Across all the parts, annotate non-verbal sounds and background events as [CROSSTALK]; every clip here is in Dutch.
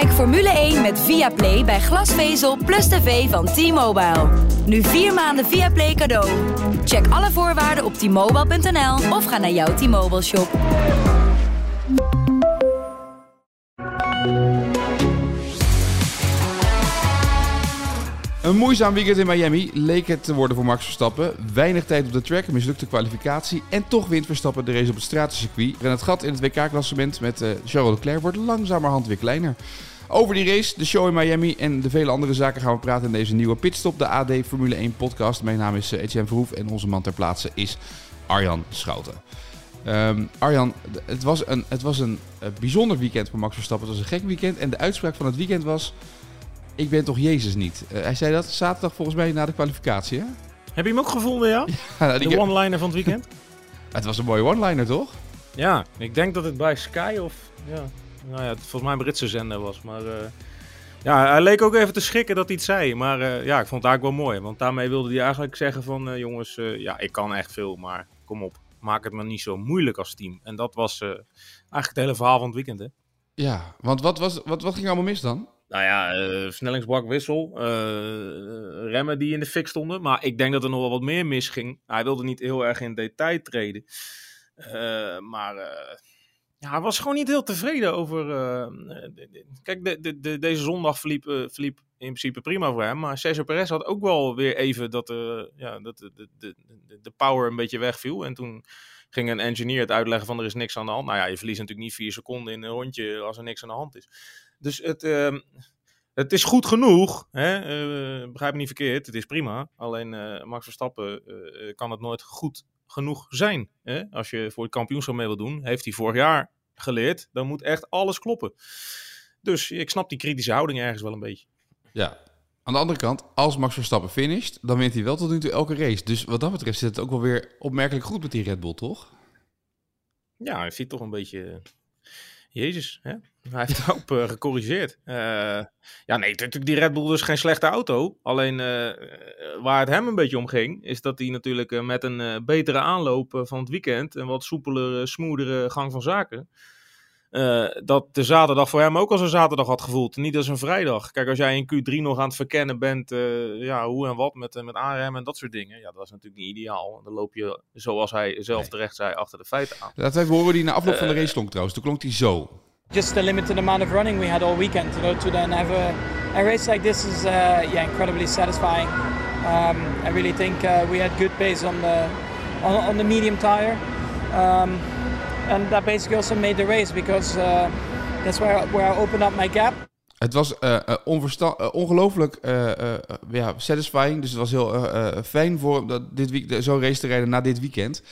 Kijk Formule 1 met Viaplay bij glasvezel plus tv van T-Mobile. Nu vier maanden Viaplay cadeau. Check alle voorwaarden op t-mobile.nl of ga naar jouw T-Mobile shop. Een moeizaam weekend in Miami leek het te worden voor Max Verstappen. Weinig tijd op de track, mislukte kwalificatie en toch wint Verstappen de race op het stratencircuit. En het gat in het WK-klassement met uh, Charles Leclerc wordt langzamerhand weer kleiner. Over die race, de show in Miami en de vele andere zaken gaan we praten in deze nieuwe pitstop, de AD Formule 1 podcast. Mijn naam is uh, Etienne Verhoef en onze man ter plaatse is Arjan Schouten. Um, Arjan, het was, een, het was een uh, bijzonder weekend voor Max Verstappen. Het was een gek weekend en de uitspraak van het weekend was ik ben toch Jezus niet. Uh, hij zei dat zaterdag volgens mij na de kwalificatie, hè? Heb je hem ook gevonden, ja? [LAUGHS] ja nou, de one-liner van het weekend? [LAUGHS] het was een mooie one-liner, toch? Ja, ik denk dat het bij Sky of... Ja, nou ja, het volgens mij een Britse zender was, maar... Uh, ja, hij leek ook even te schrikken dat hij het zei. Maar uh, ja, ik vond het eigenlijk wel mooi. Want daarmee wilde hij eigenlijk zeggen van... jongens, ja, ik kan echt veel, maar kom op. Maak het maar niet zo moeilijk als team. En dat was eigenlijk het hele verhaal van het weekend, hè? Ja, want wat, was, wat, wat ging allemaal mis dan? Nou ja, uh, versnellingsbak wissel. Uh, remmen die in de fik stonden. Maar ik denk dat er nog wel wat meer misging. Hij wilde niet heel erg in detail treden. Uh, maar ja, hij was gewoon niet heel tevreden over. kijk, de, de, de, deze zondag verliep, verliep in principe prima voor hem. Maar Cesar Perez had ook wel weer even dat, ja, dat de, de, de, power een beetje wegviel. En toen ging een engineer het uitleggen van er is niks aan de hand. Nou ja, je verliest natuurlijk niet vier seconden in een rondje als er niks aan de hand is. Dus het, uh, het is goed genoeg. Hè? Uh, begrijp me niet verkeerd. Het is prima. Alleen uh, Max Verstappen uh, kan het nooit goed genoeg zijn. Hè? Als je voor het kampioenschap mee wil doen, heeft hij vorig jaar geleerd. Dan moet echt alles kloppen. Dus ik snap die kritische houding ergens wel een beetje. Ja, aan de andere kant, als Max Verstappen finisht, dan wint hij wel tot nu toe elke race. Dus wat dat betreft zit het ook wel weer opmerkelijk goed met die Red Bull, toch? Ja, hij ziet toch een beetje Jezus, hè? Hij heeft het hoop uh, gecorrigeerd. Uh, ja, nee, natuurlijk die Red Bull is geen slechte auto. Alleen uh, waar het hem een beetje om ging, is dat hij natuurlijk met een betere aanloop van het weekend, een wat soepelere, smoothere gang van zaken, dat de zaterdag voor hem ook als een zaterdag had gevoeld. Niet als een vrijdag. Kijk, als jij in Q3 nog aan het verkennen bent, ja, hoe en wat met, met aanremmen en dat soort dingen. Ja, dat is natuurlijk niet ideaal. Dan loop je, zoals hij zelf terecht zei, achter de feiten aan. Laten we even horen die na afloop van de race klonk trouwens. Toen klonk hij zo. Just the limited amount of running we had all weekend. You know, to then have a, race like this is yeah, incredibly satisfying. Um, I really think we had good pace on the, on, the medium tire. Um, and that basically also made the race because uh, that's where, where I opened up my gap. Het was uh, uh, ongelooflijk ja, satisfying. Dus het was heel fijn voor dat dit week, zo'n race te rijden na dit weekend.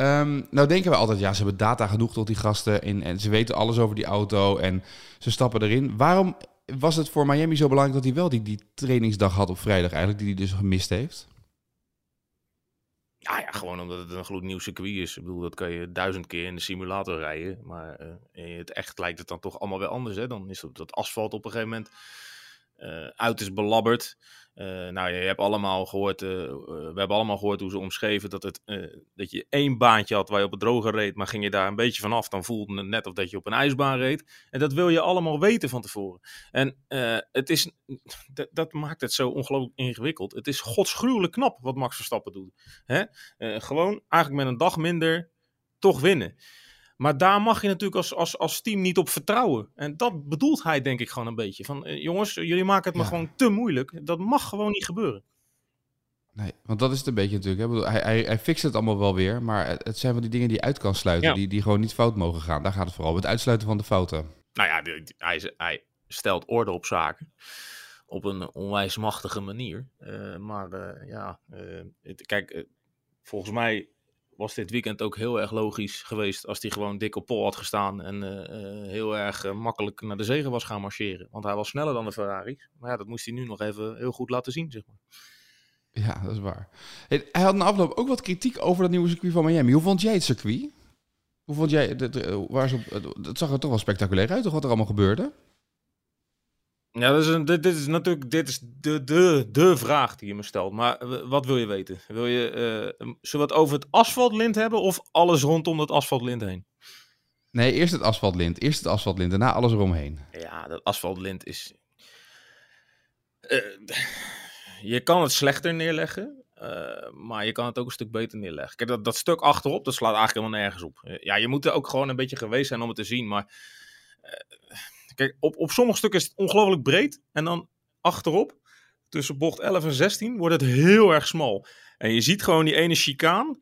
Um, nou denken we altijd, ja, ze hebben data genoeg tot die gasten en, en ze weten alles over die auto en ze stappen erin. Waarom was het voor Miami zo belangrijk dat hij wel die, die trainingsdag had op vrijdag eigenlijk, die hij dus gemist heeft? Ja, ja, gewoon omdat het een gloednieuw circuit is. Ik bedoel, dat kan je duizend keer in de simulator rijden. Maar uh, in het echt lijkt het dan toch allemaal weer anders. Hè? Dan is dat, dat asfalt op een gegeven moment uh, uit is belabberd. Uh, nou, je hebt allemaal gehoord, uh, we hebben allemaal gehoord hoe ze omschreven dat, het, dat je één baantje had waar je op het droge reed, maar ging je daar een beetje vanaf, dan voelde het net of dat je op een ijsbaan reed. En dat wil je allemaal weten van tevoren. En het is, [LAUGHS] dat maakt het zo ongelooflijk ingewikkeld. Het is godsgruwelijk knap wat Max Verstappen doet. Hè? gewoon eigenlijk met een dag minder toch winnen. Maar daar mag je natuurlijk als, als, als team niet op vertrouwen. En dat bedoelt hij denk ik gewoon een beetje. Van eh, jongens, jullie maken het me gewoon te moeilijk. Dat mag gewoon niet gebeuren. Nee, want dat is het een beetje natuurlijk. Hè? Hij, hij, hij fixt het allemaal wel weer. Maar het zijn van die dingen die je uit kan sluiten. Die, die gewoon niet fout mogen gaan. Daar gaat het vooral. Het uitsluiten van de fouten. Nou ja, hij, hij stelt orde op zaken. Op een onwijs machtige manier. Uh, maar uh, ja, uh, kijk, volgens mij was dit weekend ook heel erg logisch geweest als hij gewoon dik op pol had gestaan en uh, heel erg uh, makkelijk naar de zegen was gaan marcheren. Want hij was sneller dan de Ferraris. Maar ja, dat moest hij nu nog even heel goed laten zien, zeg maar. Ja, dat is waar. Hij had na afloop ook wat kritiek over dat nieuwe circuit van Miami. Hoe vond jij het circuit? Hoe vond jij, de, waar het zag er toch wel spectaculair uit, toch, wat er allemaal gebeurde? Ja, dat is een, dit, dit, is natuurlijk dit is de, de, de vraag die je me stelt. Maar wat wil je weten? Wil je, uh, zullen we het over het asfaltlint hebben of alles rondom het asfaltlint heen? Nee, eerst het asfaltlint. Eerst het asfaltlint, daarna alles eromheen. Ja, dat asfaltlint is... Eh, je kan het slechter neerleggen, uh, maar je kan het ook een stuk beter neerleggen. Kijk, dat, dat stuk achterop, dat slaat eigenlijk helemaal nergens op. Ja, je moet er ook gewoon een beetje geweest zijn om het te zien, maar... kijk, op, op sommige stukken is het ongelooflijk breed. En dan achterop, tussen bocht 11 en 16, wordt het heel erg smal. En je ziet gewoon die ene chicaan,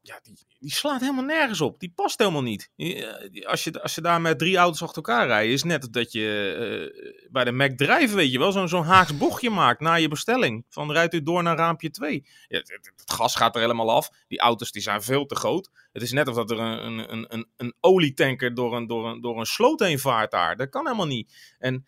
ja, die, die slaat helemaal nergens op. Die past helemaal niet. Eh, als je, als je daar met drie auto's achter elkaar rijdt, is net dat je uh, bij de Mac Drive, weet je wel, zo'n zo'n haaks bochtje maakt na je bestelling. Van rijdt u door naar raampje 2. Ja, het, het, gas gaat er helemaal af. Die auto's die zijn veel te groot. Het is net of dat er een, een, een, een olietanker door een, door, een, door een sloot heen vaart daar. Dat kan helemaal niet. En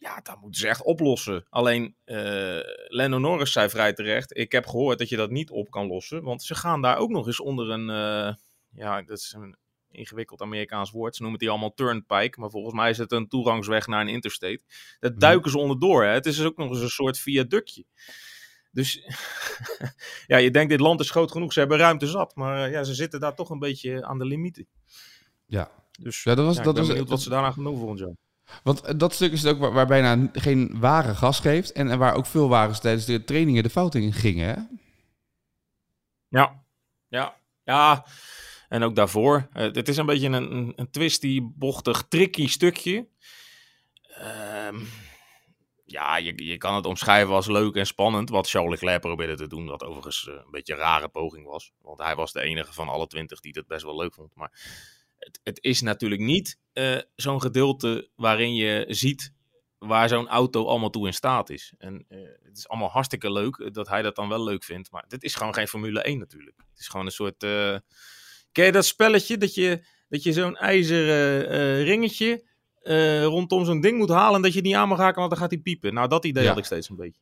ja, dat moeten ze echt oplossen. Alleen, uh, Lando Norris zei vrij terecht, ik heb gehoord dat je dat niet op kan lossen. Want ze gaan daar ook nog eens onder een, uh, ja, dat is een ingewikkeld Amerikaans woord. Ze noemen het die allemaal turnpike, maar volgens mij is het een toegangsweg naar een interstate. Dat mhm. duiken ze onderdoor. Hè? Het is ook nog eens een soort viaductje. Dus [LAUGHS] ja, je denkt dit land is groot genoeg, ze hebben ruimte zat. Maar uh, ja, ze zitten daar toch een beetje aan de limieten. Ja. Dus ja, dat was, ja, dat was, wat ze daarna gaan doen volgend jaar. Want dat stuk is het ook waar, waar bijna geen ware gas geeft. En, waar ook veel wagens tijdens de trainingen de fout in gingen. Ja, ja, ja. En ook daarvoor. Uh, het is een beetje een, een, twisty, bochtig, tricky stukje. Uh, ja, je, je kan het omschrijven als leuk en spannend. Wat Charles Leclerc probeerde te doen. Wat overigens uh, een beetje een rare poging was. Want hij was de enige van alle twintig die het best wel leuk vond. Maar het, het is natuurlijk niet uh, zo'n gedeelte waarin je ziet waar zo'n auto allemaal toe in staat is. En uh, het is allemaal hartstikke leuk dat hij dat dan wel leuk vindt. Maar dit is gewoon geen Formule 1 natuurlijk. Het is gewoon een soort... Uh, ken je dat spelletje dat je, dat je zo'n ijzeren ringetje rondom zo'n ding moet halen... en dat je niet aan mag raken, want dan gaat hij piepen. Nou, dat idee ja. had ik steeds een beetje.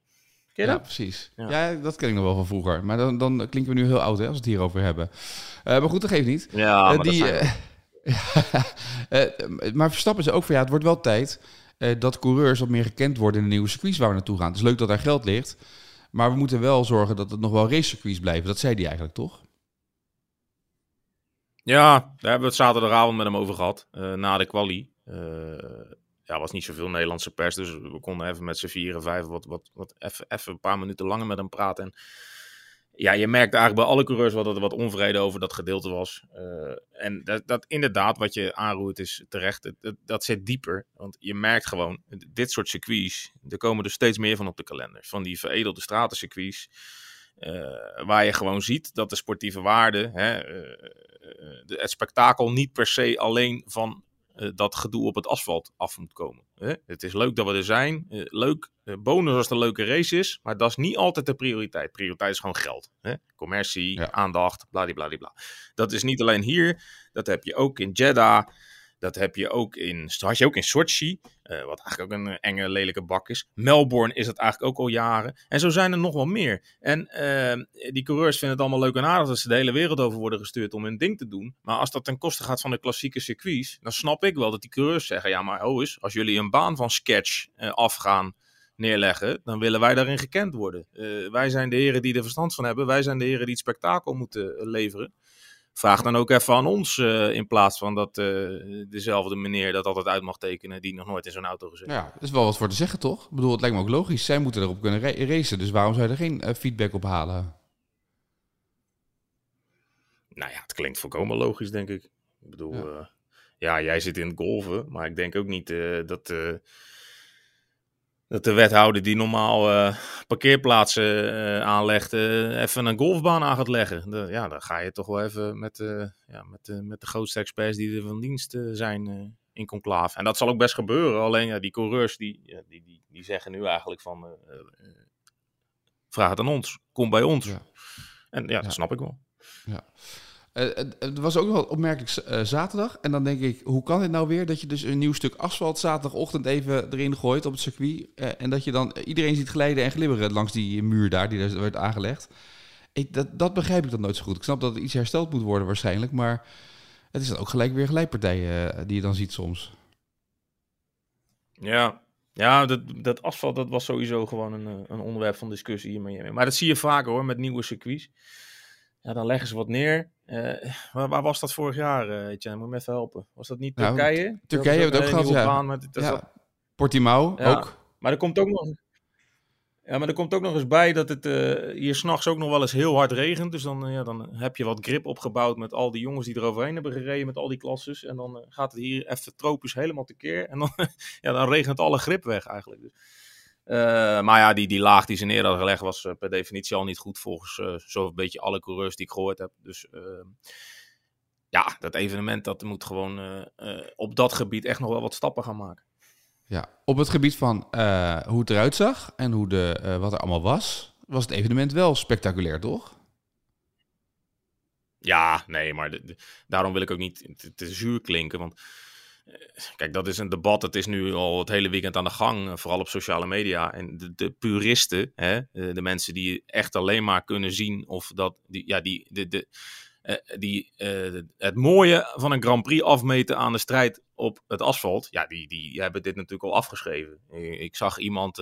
Ken je ja, dat? precies. Ja. ja. dat ken ik nog wel van vroeger. Maar dan, dan klinken we nu heel oud hè, als we het hierover hebben. maar goed, dat geeft niet. Ja, maar die, dat [LAUGHS] maar Verstappen ze ook van ja, het wordt wel tijd uh, dat coureurs wat meer gekend worden in de nieuwe circuits waar we naartoe gaan. Het is leuk dat daar geld ligt, maar we moeten wel zorgen dat het nog wel racecircuits blijven. Dat zei hij eigenlijk toch? Ja, daar hebben we het zaterdagavond met hem over gehad, uh, na de quali. ja, was niet zoveel Nederlandse pers, dus we konden even met z'n vieren, vijf, wat, wat, wat even, even een paar minuten langer met hem praten. En ja, je merkt eigenlijk bij alle coureurs wat er wat onvrede over dat gedeelte was. Uh, en dat, dat, inderdaad, wat je aanroert, is terecht. Dat, dat, zit dieper. Want je merkt gewoon, dit soort circuits, er komen er steeds meer van op de kalender. Van die veredelde stratencircuits. Uh, waar je gewoon ziet dat de sportieve waarde, hè, uh, het spektakel niet per se alleen van dat gedoe op het asfalt af moet komen. Hè? Het is leuk dat we er zijn. Uh, leuk, uh, bonus als het een leuke race is. Maar dat is niet altijd de prioriteit. Prioriteit is gewoon geld. Hè? Commercie, ja. aandacht, bladibladibla. Dat is niet alleen hier. Dat heb je ook in Jeddah. Dat heb je ook in, had je ook in Sochi, uh, wat eigenlijk ook een enge, lelijke bak is. Melbourne is het eigenlijk ook al jaren. En zo zijn er nog wel meer. En uh, die coureurs vinden het allemaal leuk en aardig dat ze de hele wereld over worden gestuurd om hun ding te doen. Maar als dat ten koste gaat van de klassieke circuits, dan snap ik wel dat die coureurs zeggen, ja maar ho eens, als jullie een baan van sketch afgaan neerleggen, dan willen wij daarin gekend worden. Wij zijn de heren die er verstand van hebben. Wij zijn de heren die het spektakel moeten leveren vraag dan ook even aan ons uh, in plaats van dat uh, dezelfde meneer dat altijd uit mag tekenen die nog nooit in zo'n auto gezeten Ja, dat is wel wat voor te zeggen toch? Ik bedoel, het lijkt me ook logisch. Zij moeten erop kunnen ra racen, dus waarom zou je er geen uh, feedback op halen? Nou ja, het klinkt volkomen logisch, denk ik. Ik bedoel, ja, ja jij zit in het golven, maar ik denk ook niet dat dat de wethouder die normaal uh, parkeerplaatsen uh, aanlegt, uh, even een golfbaan aan gaat leggen. De, ja, dan ga je toch wel even met, ja, met, met de grootste experts die er van dienst zijn in conclave. En dat zal ook best gebeuren. Alleen ja, die coureurs die, ja, die, die, die zeggen nu eigenlijk van, vraag het aan ons, kom bij ons. Ja. En ja, dat snap ik wel. Ja. Uh, het was ook wel opmerkelijk uh, zaterdag. En dan denk ik, hoe kan het nou weer dat je dus een nieuw stuk asfalt zaterdagochtend even erin gooit op het circuit. En dat je dan iedereen ziet glijden en glibberen langs die muur daar die daar werd aangelegd. Ik, dat, dat begrijp ik dan nooit zo goed. Ik snap dat er iets hersteld moet worden waarschijnlijk. Maar het is dan ook gelijk weer glijpartijen die je dan ziet soms. Ja, ja dat, dat asfalt dat was sowieso gewoon een, een onderwerp van discussie Miami. Maar dat zie je vaker hoor, met nieuwe circuits. Ja, dan leggen ze wat neer. Uh, waar, waar, was dat vorig jaar, uh, Etienne? Moet me even helpen. Was dat niet Nou, Turkije? Turkije hebben we het ook gehad, ja. Baan dat Ja. Portimao Ja. ook. Maar er komt ook nog. Ja, maar er komt ook nog eens bij dat het eh, hier s'nachts ook nog wel eens heel hard regent. Dus dan, eh, ja, dan heb je wat grip opgebouwd met al die jongens die eroverheen hebben gereden met al die klasses. En dan eh, gaat het hier even tropisch helemaal tekeer. En dan, [LAUGHS] ja, dan regent alle grip weg eigenlijk. Dus, eh, maar ja, die, die laag die ze neer hadden gelegd was eh, per definitie al niet goed volgens eh, zo'n beetje alle coureurs die ik gehoord heb. Dus eh, ja, dat evenement dat moet gewoon eh, eh, op dat gebied echt nog wel wat stappen gaan maken. Ja. Op het gebied van eh, hoe het eruit zag en hoe de, eh, wat er allemaal was, was het evenement wel spectaculair, toch? Ja, nee, maar de- de- daarom wil ik ook niet te, te zuur klinken. Want eh, kijk, dat is een debat. Het is nu al het hele weekend aan de gang, eh, vooral op sociale media. En de, de puristen, hè, eh, de mensen die echt alleen maar kunnen zien of dat, die, ja, die, de, de, eh, die het mooie van een Grand Prix afmeten aan de strijd op het asfalt, ja, die, die hebben dit natuurlijk al afgeschreven. Ik, zag iemand.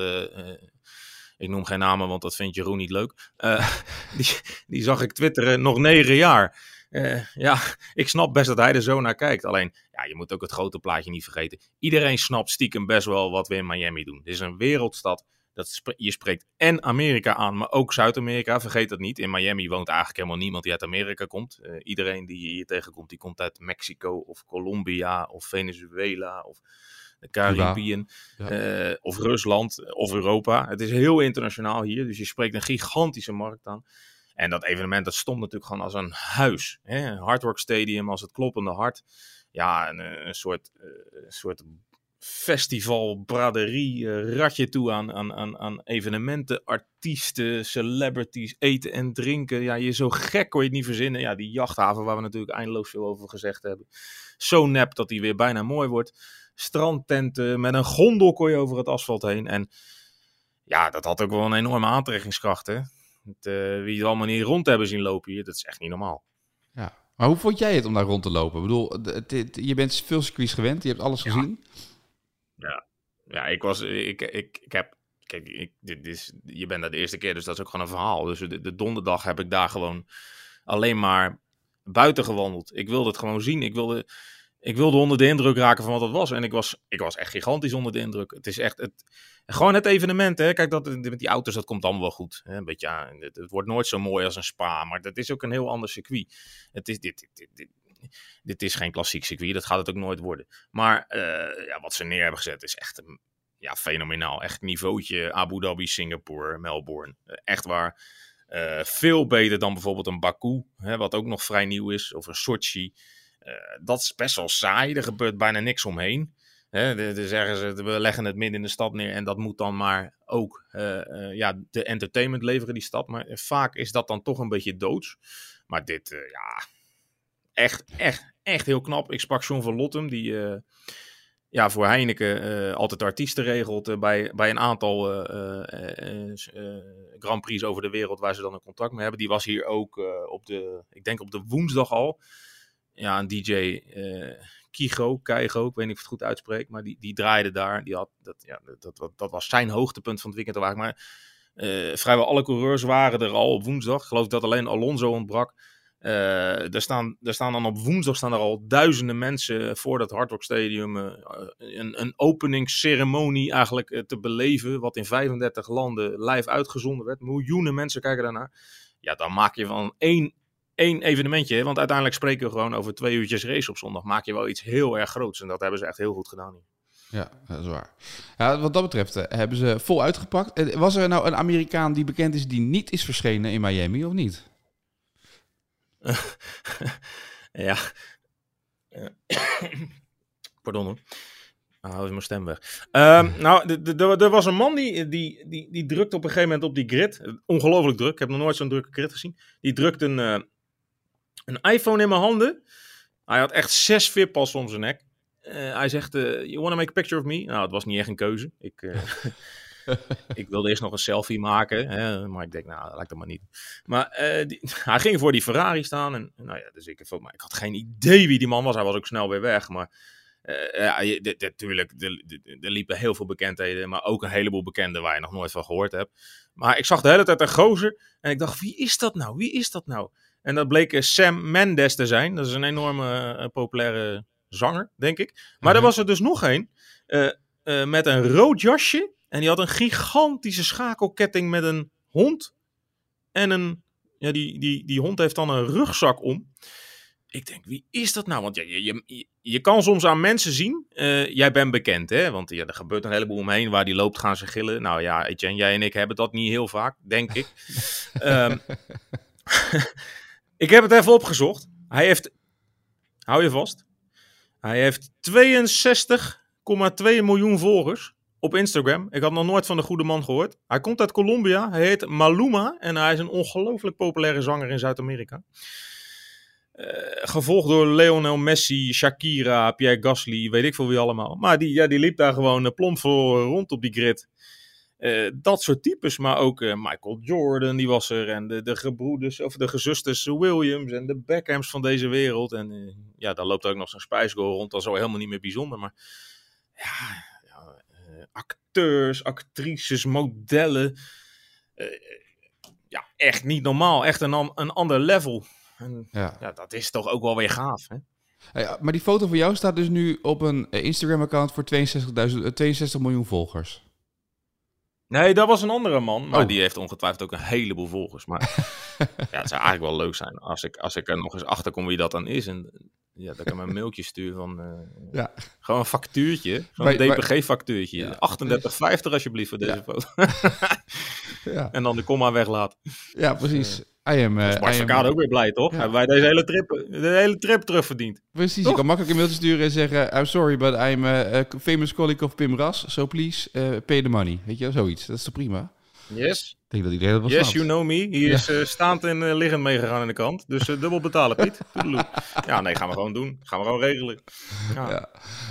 ik noem geen namen, want dat vindt Jeroen niet leuk. [LAUGHS] Die, die zag ik twitteren nog negen jaar. Eh, ja, [LAUGHS] ik snap best dat hij er zo naar kijkt. Alleen, ja, je moet ook het grote plaatje niet vergeten. Iedereen snapt stiekem best wel wat we in Miami doen. Dit is een wereldstad. Dat je spreekt en Amerika aan, maar ook Zuid-Amerika. Vergeet dat niet. In Miami woont eigenlijk helemaal niemand die uit Amerika komt. Eh, iedereen die je hier tegenkomt, die komt uit Mexico of Colombia of Venezuela of de Caribbean. Ja. Eh, of Rusland of Europa. Het is heel internationaal hier, dus je spreekt een gigantische markt aan. En dat evenement dat stond natuurlijk gewoon als een huis. Hè? Een Hard Rock Stadium als het kloppende hart. Ja, een, eh, een soort, eh, een soort festival, braderie, eh, ratje toe aan, aan, aan, aan evenementen, artiesten, celebrities, eten en drinken. Ja, je zo gek kon je het niet verzinnen. Ja, die jachthaven waar we natuurlijk eindeloos veel over gezegd hebben. Zo nep dat die weer bijna mooi wordt. Strandtenten, met een gondel kon je over het asfalt heen. En ja, dat had ook wel een enorme aantrekkingskracht, hè. Het, eh, wie het allemaal niet rond hebben zien lopen hier, dat is echt niet normaal. Ja. Maar hoe vond jij het om daar rond te lopen? Ik bedoel, het- het- je bent veel circuits gewend, je hebt alles Ja. gezien. Ja, ik was, ik, ik, ik heb, kijk, ik, dit is, je bent daar de eerste keer, dus dat is ook gewoon een verhaal. Dus de, de donderdag heb ik daar gewoon alleen maar buiten gewandeld. Ik wilde het gewoon zien. Ik wilde, ik wilde onder de indruk raken van wat het was. En ik was, ik was echt gigantisch onder de indruk. Het is echt, het, gewoon het evenement, hè. Kijk, dat, met die auto's, dat komt dan wel goed. Hè? Een beetje, het, wordt nooit zo mooi als een Spa, maar dat is ook een heel ander circuit. Het is, dit, dit, dit, dit, dit is geen klassiek circuit, dat gaat het ook nooit worden. Maar eh, ja, wat ze neer hebben gezet is echt een, ja, fenomenaal. Echt niveautje Abu Dhabi, Singapore, Melbourne. Eh, echt waar. Eh, veel beter dan bijvoorbeeld een Baku, hè, wat ook nog vrij nieuw is, of een Sochi. Eh, dat is best wel saai, er gebeurt bijna niks omheen. Hè, zeggen ze, we leggen het midden in de stad neer en dat moet dan maar ook eh, eh, ja, de entertainment leveren, die stad. Maar vaak is dat dan toch een beetje doods. Maar dit, ja, echt, echt, echt heel knap. Ik sprak John van Lottem, die ja, voor Heineken altijd artiesten regelt bij, bij een aantal Grand Prix over de wereld waar ze dan een contract mee hebben. Die was hier ook op de, ik denk op de woensdag al. Ja, een DJ eh Kigo, Keigo, ik weet niet of ik het goed uitspreek, maar die, die draaide daar. Die had, dat, ja, dat, dat, dat was zijn hoogtepunt van het weekend. Ik maar eh, vrijwel alle coureurs waren er al op woensdag. Ik geloof dat alleen Alonso ontbrak. Eh, er, staan, er staan dan op woensdag staan er al duizenden mensen voor dat Hard Rock Stadium een, een openingsceremonie eigenlijk te beleven, wat in 35 landen live uitgezonden werd. Miljoenen mensen kijken daarnaar. Ja, dan maak je van één, één evenementje, want uiteindelijk spreken we gewoon over twee uurtjes race op zondag, maak je wel iets heel erg groots. En dat hebben ze echt heel goed gedaan hier. Ja, dat is waar. Ja, wat dat betreft eh, hebben ze vol uitgepakt. Eh, Was er nou een Amerikaan die bekend is die niet is verschenen in Miami of niet? [LAUGHS] ja. [COUGHS] Pardon hoor. Nou, hou eens mijn stem weg. Ehm, [LAUGHS] nou, er was een man die, die, die, die drukte op een gegeven moment op die grid. Ongelooflijk druk. Ik heb nog nooit zo'n drukke grid gezien. Die drukte een, eh, een iPhone in mijn handen. Hij had echt zes vippas om zijn nek. Eh, hij zegt, eh, you want to make a picture of me? Nou, het was niet echt een keuze. Ik, eh, [LAUGHS] ik wilde eerst nog een selfie maken. Hè, maar ik denk, nou, laat ik dat maar niet. Maar die- [LAUGHS] hij ging voor die Ferrari staan. En, nou ja, dus ik, maar ik had geen idee wie die man was. Hij was ook snel weer weg. Maar ja, je- dit- dit- tuurlijk, er- er liepen heel veel bekendheden. Maar ook een heleboel bekenden waar je nog nooit van gehoord hebt. Maar ik zag de hele tijd een gozer. En ik dacht, wie is dat nou? Wie is dat nou? En dat bleek Sam Mendes te zijn. Dat is een enorme populaire zanger, denk ik. Maar er was er dus nog een met een rood jasje. En die had een gigantische schakelketting met een hond. En een, ja, die, die, die hond heeft dan een rugzak om. Ik denk, wie is dat nou? Want ja, je, je, je kan soms aan mensen zien. Uh, jij bent bekend, hè? Want ja, er gebeurt een heleboel omheen. Waar die loopt, gaan ze gillen. Nou ja, Etienne, jij en ik hebben dat niet heel vaak, denk ik. um, [LAUGHS] ik heb het even opgezocht. Hij heeft, hou je vast. Hij heeft 62,2 miljoen volgers op Instagram. Ik had nog nooit van de goede man gehoord. Hij komt uit Colombia. Hij heet Maluma. En hij is een ongelooflijk populaire zanger in Zuid-Amerika. Uh, gevolgd door Lionel Messi, Shakira, Pierre Gasly, weet ik veel wie allemaal. Maar die, ja, die liep daar gewoon uh, plomp voor rond op die grid. Uh, dat soort types, maar ook Michael Jordan, die was er. En de, de gebroeders, of de gezusters Williams en de Beckhams van deze wereld. En ja, daar loopt ook nog zo'n spijsgoal rond. Dat is al helemaal niet meer bijzonder. Maar ja, ja acteurs, actrices, modellen. ja, echt niet normaal. Echt een, een ander level. En ja. ja. dat is toch ook wel weer gaaf. Hè? Ja, maar die foto van jou staat dus nu op een eh, Instagram-account voor 62, 62 eh, miljoen volgers. Nee, dat was een andere man. Maar oh. die heeft ongetwijfeld ook een heleboel volgers. Maar [LAUGHS] ja, het zou eigenlijk wel leuk zijn als ik, als ik er nog eens achter kom wie dat dan is. En ja, dat ik hem een mailtje stuur van... Uh, ja. Gewoon een factuurtje. Gewoon een DPG-factuurtje. Ja, 38,50 alsjeblieft voor deze foto. [LAUGHS] ja. En dan de komma weglaten. Ja, precies. I am, uh, Bart am... ook weer blij, toch? Hebben wij deze hele trip, de hele trip terugverdiend. Precies, toch? je kan makkelijk een mailtje sturen en zeggen... I'm sorry, but I'm a, famous colleague of Pim Ras. So please, uh, pay the money. Weet je, zoiets. Dat is toch prima? Yes. Ik denk dat iedereen dat wel Yes, you know me. Hier is uh, staand en uh, liggend meegegaan in de kant. Dus uh, dubbel betalen, Piet. [LAUGHS] ja, nee, gaan we gewoon doen. Gaan we gewoon regelen. Ja. ja.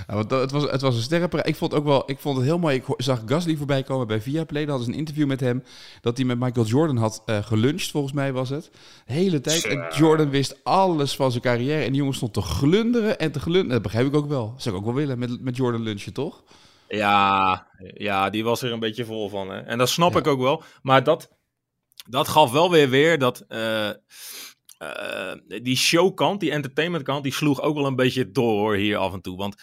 ja want het, was, het was een sterrenprijs. Ik vond ook wel, ik vond het heel mooi. Ik zag Gasly voorbij komen bij Viaplay. Dan hadden ze een interview met hem. Dat hij met Michael Jordan had geluncht, volgens mij was het. De hele tijd. En Jordan wist alles van zijn carrière. En die jongen stond te glunderen en te glunderen. Dat begrijp ik ook wel. Dat zou ik ook wel willen met, met Jordan lunchen, toch? Ja, ja, die was er een beetje vol van. Hè? En dat snap ik ook wel. Maar dat, dat gaf wel weer weer dat... Uh, uh, die showkant, die entertainmentkant, die sloeg ook wel een beetje door hier af en toe. Want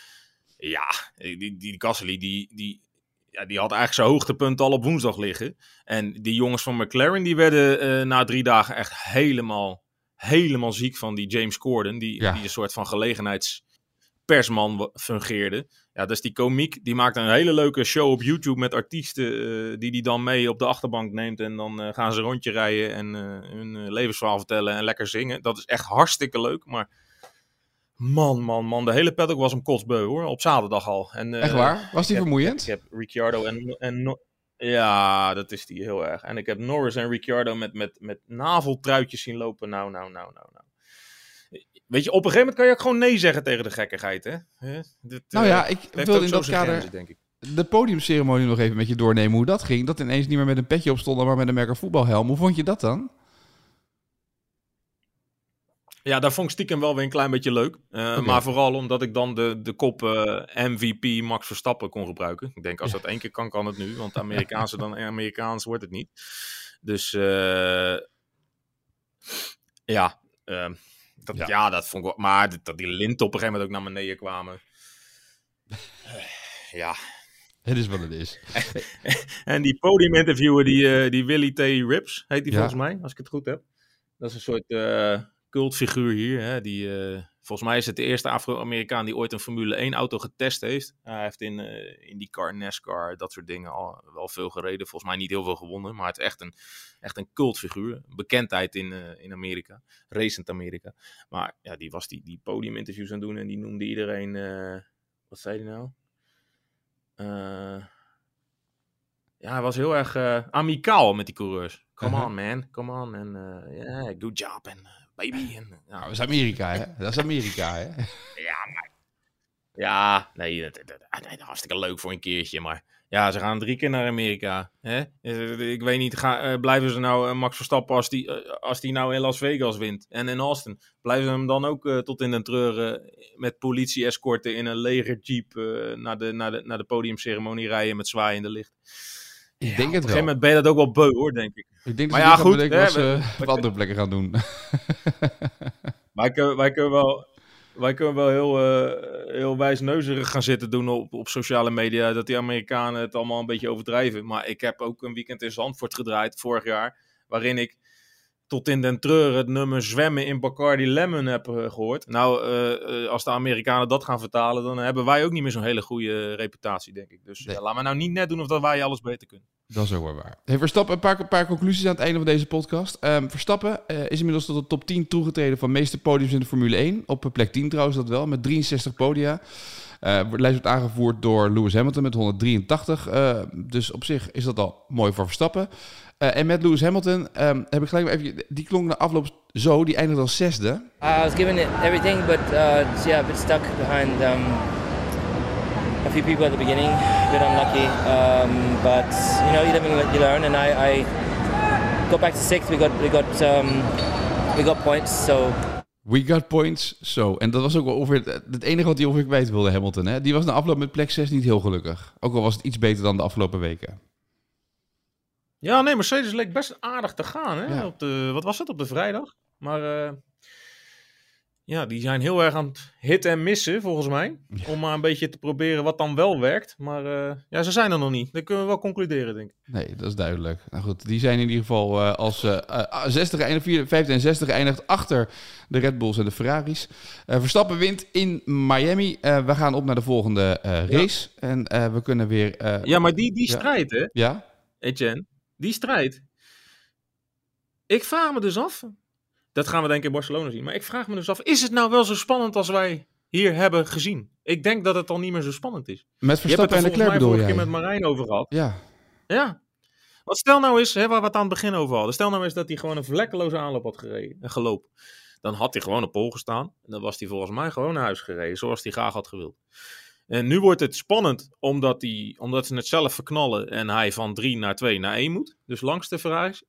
ja, die, die, die Gasly, die, die, ja, die had eigenlijk zijn hoogtepunt al op woensdag liggen. En die jongens van McLaren, die werden uh, na drie dagen echt helemaal, helemaal ziek van die James Corden. Die, die een soort van gelegenheidspersman fungeerde. Ja, dus die komiek, die maakt een hele leuke show op YouTube met artiesten uh, die die dan mee op de achterbank neemt. En dan uh, gaan ze een rondje rijden en uh, hun levensverhaal vertellen en lekker zingen. Dat is echt hartstikke leuk, maar man, man, man, de hele paddock was een kotsbeu hoor, op zaterdag al. En, echt waar? Was die vermoeiend? Ik heb, Ricciardo en, en ja, dat is die heel erg. En ik heb Norris en Ricciardo met, met, met naveltruitjes zien lopen. Nou, nou, nou, nou, nou. Weet je, op een gegeven moment kan je ook gewoon nee zeggen tegen de gekkigheid, hè? nou ja, eh, ik wil in dat kader denk ik. de podiumceremonie nog even met je doornemen hoe dat ging. Dat ineens niet meer met een petje op stond, maar met een merker voetbalhelm. Hoe vond je dat dan? Ja, daar vond ik stiekem wel weer een klein beetje leuk. Uh, Maar vooral omdat ik dan de, de kop uh, eh, MVP Max Verstappen kon gebruiken. Ik denk, als dat één keer kan, kan het nu. Want Amerikaanse dan Amerikaans wordt het niet. Dus uh, ja, dat, ja. dat vond ik wel. Maar dat die linten op een gegeven moment ook naar beneden kwamen. ja. Het is wat het is. [LAUGHS] en die podiuminterviewer, die, uh, die Willy T. Rips, heet die volgens mij, als ik het goed heb. Dat is een soort uh, cultfiguur hier. Hè, die, uh, volgens mij is het de eerste Afro-Amerikaan die ooit een Formule 1 auto getest heeft. hij heeft in, in die car, NASCAR, dat soort dingen al wel veel gereden. Volgens mij niet heel veel gewonnen, maar het is echt een echt een cultfiguur. Bekendheid in, uh, in Amerika. Racend Amerika. Maar ja, die was die, die podiuminterviews aan het doen en die noemde iedereen... Uh, wat zei hij nou? Ja, hij was heel erg amicaal met die coureurs. Come uh-huh. on, man. Come on. En yeah, good job. En baby. En, nou, dat is Amerika, hè? Dat is Amerika, hè? ja, maar... Ja, nee, dat, dat, dat, hartstikke leuk voor een keertje, maar ja, ze gaan drie keer naar Amerika. Hè? Ik weet niet, uh, blijven ze nou uh, Max Verstappen als die, uh, als die nou in Las Vegas wint en in Austin? Blijven ze hem dan ook tot in de treuren met politie-escorten in een leger jeep naar, de, naar, de, naar de podiumceremonie rijden met zwaaiende licht? Ik denk Op het een wel. gegeven moment ben je dat ook wel beu hoor, denk ik. Ik denk dat Maar ja, goed, bedenken wat ze we- op andere plekken gaan doen. [LAUGHS] [LAUGHS] Wij kunnen, wij kunnen wel, wij kunnen wel heel, eh heel wijsneuzerig gaan zitten doen op, op sociale media. Dat die Amerikanen het allemaal een beetje overdrijven. Maar ik heb ook een weekend in Zandvoort gedraaid vorig jaar. Waarin ik tot in den treuren het nummer Zwemmen in Bacardi Lemon heb eh, gehoord. Nou, eh, eh, als de Amerikanen dat gaan vertalen, dan hebben wij ook niet meer zo'n hele goede reputatie, denk ik. Dus Nee. ja, laten we nou niet net doen of dat wij alles beter kunnen. Dat is ook wel waar. Hey, Verstappen, een paar, een paar conclusies aan het einde van deze podcast. Ehm, Verstappen is inmiddels tot de top 10 toegetreden van meeste podiums in de Formule 1. Op plek 10 trouwens dat wel, met 63 podia. De lijst wordt aangevoerd door Lewis Hamilton met 183. eh, dus op zich is dat al mooi voor Verstappen. Eh, en met Lewis Hamilton ehm, heb ik gelijk even... Die klonk na afloop zo, die eindigde als zesde. I was giving it everything, but uh, yeah, a bit stuck behind um, a few people at the beginning. A bit unlucky, um, but you know, you live and you learn. And I, I got back to sixth. We got we got um, we got points, so We got points, zo. En dat was ook wel ongeveer het, het enige wat hij ongeveer kwijt wilde, Hamilton. Hè? Die was na afloop met plek 6 niet heel gelukkig. Ook al was het iets beter dan de afgelopen weken. Ja, nee, Mercedes leek best aardig te gaan. Hè? Ja. Op de, wat was het, op de vrijdag? Maar eh, ja, die zijn heel erg aan het hitten en missen, volgens mij. Om maar een beetje te proberen wat dan wel werkt. Maar eh, ja, ze zijn er nog niet. Dat kunnen we wel concluderen, denk ik. Nee, dat is duidelijk. Nou goed, die zijn in ieder geval eh, als eh eh, 60 eindigt, 4, 15 en 60 eindigt achter de Red Bulls en de Ferraris. Verstappen wint in Miami. We gaan op naar de volgende race. En we kunnen weer... Ja, maar die, die Ja. strijd, hè, Ja? Etienne? Die strijd. Ik vraag me dus af. Dat gaan we denk ik in Barcelona zien. Maar ik vraag me dus af, is het nou wel zo spannend als wij hier hebben gezien? Ik denk dat het al niet meer zo spannend is. Met Je het Verstappen er en Leclerc bedoel vorige jij? keer met Marijn over gehad. Ja. Ja. Want stel nou eens, hè, waar we het aan het begin over hadden. Stel nou eens dat hij gewoon een vlekkeloze aanloop had gereden, en gelopen. Dan had hij gewoon op pol gestaan. En dan was hij volgens mij gewoon naar huis gereden, zoals hij graag had gewild. En nu wordt het spannend, omdat, hij, omdat ze het zelf verknallen en hij van 3 naar 2 naar 1 moet. Dus langs de Ferraris.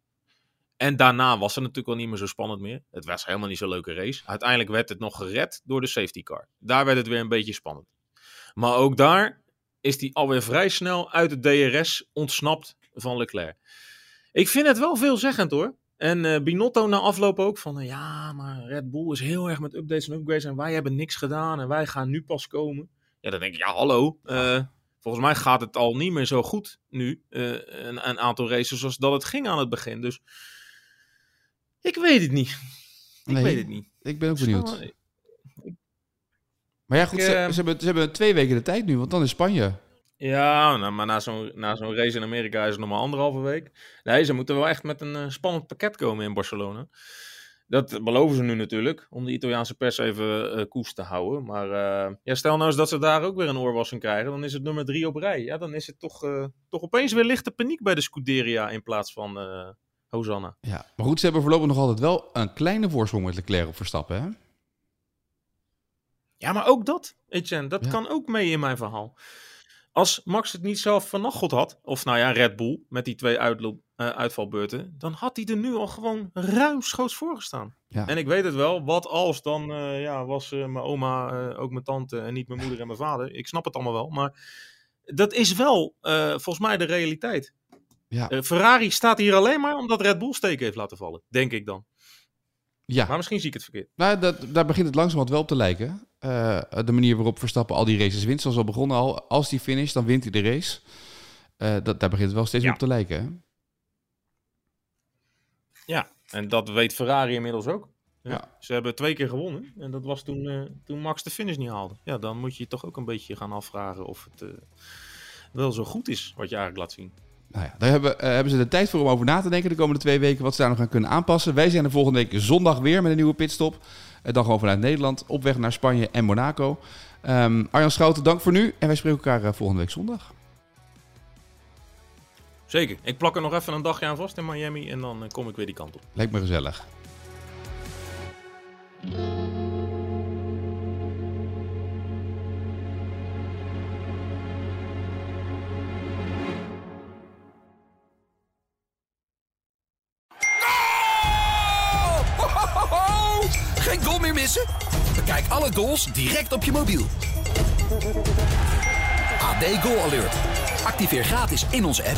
En daarna was het natuurlijk al niet meer zo spannend meer. Het was helemaal niet zo'n leuke race. Uiteindelijk werd het nog gered door de safety car. Daar werd het weer een beetje spannend. Maar ook daar is hij alweer vrij snel uit het DRS ontsnapt van Leclerc. Ik vind het wel veelzeggend hoor. En eh, Binotto na afloop ook van eh, ja, maar Red Bull is heel erg met updates en upgrades en wij hebben niks gedaan en wij gaan nu pas komen. Ja, dan denk ik, ja hallo. eh, volgens mij gaat het al niet meer zo goed nu, eh, een, een aantal races zoals dat het ging aan het begin. Dus ik weet het niet. Ik Nee, weet het niet. Ik ben ook benieuwd. wel- Maar ja, goed, Ik, ze, eh, ze hebben, ze hebben twee weken de tijd nu, want dan is Spanje. Ja, nou, maar na zo'n, na zo'n race in Amerika is het nog maar anderhalve week. Nee, ze moeten wel echt met een eh, spannend pakket komen in Barcelona. Dat beloven ze nu natuurlijk, om de Italiaanse pers even eh, koers te houden. Maar eh, ja, stel nou eens dat ze daar ook weer een oorwassing krijgen, dan is het nummer drie op rij. Ja, dan is het toch, eh, toch opeens weer lichte paniek bij de Scuderia in plaats van eh Hosanna. Ja. Maar goed, ze hebben voorlopig nog altijd wel een kleine voorsprong met Leclerc op Verstappen, hè? Ja, maar ook dat, Etienne, dat Ja. kan ook mee in mijn verhaal. Als Max het niet zelf vernacheld had, of nou ja, Red Bull met die twee uitlo- eh, uitvalbeurten, dan had hij er nu al gewoon ruimschoots voor gestaan. Ja. En ik weet het wel, wat als dan eh, ja, was eh, mijn oma ook mijn tante en niet mijn moeder en mijn vader. Ik snap het allemaal wel, maar dat is wel volgens mij de realiteit. Ja. Ferrari staat hier alleen maar omdat Red Bull steken heeft laten vallen, denk ik dan. Ja. Maar misschien zie ik het verkeerd. Nou, dat, daar begint het langzamerhand wel op te lijken. Eh, de manier waarop Verstappen al die races wint, zoals al begonnen al. Als die finish, dan wint hij de race. Eh, dat, daar begint het wel steeds Ja. op te lijken. Hè? Ja, en dat weet Ferrari inmiddels ook. Ja. Ja. Ze hebben twee keer gewonnen. En dat was toen, eh, toen Max de finish niet haalde. Ja, dan moet je je toch ook een beetje gaan afvragen of het wel zo goed is wat je eigenlijk laat zien. Nou ja, daar hebben, eh, hebben ze de tijd voor om over na te denken de komende twee weken. Wat ze daar nog gaan kunnen aanpassen. Wij zijn er volgende week zondag weer met een nieuwe pitstop. Eh, dan gewoon vanuit Nederland. Op weg naar Spanje en Monaco. Ehm, Arjan Schouten, dank voor nu. En wij spreken elkaar eh, volgende week zondag. Zeker. Ik plak er nog even een dagje aan vast in Miami. En dan kom ik weer die kant op. Lijkt me gezellig. Alle goals direct op je mobiel. AD Goal Alert. Activeer gratis in onze app.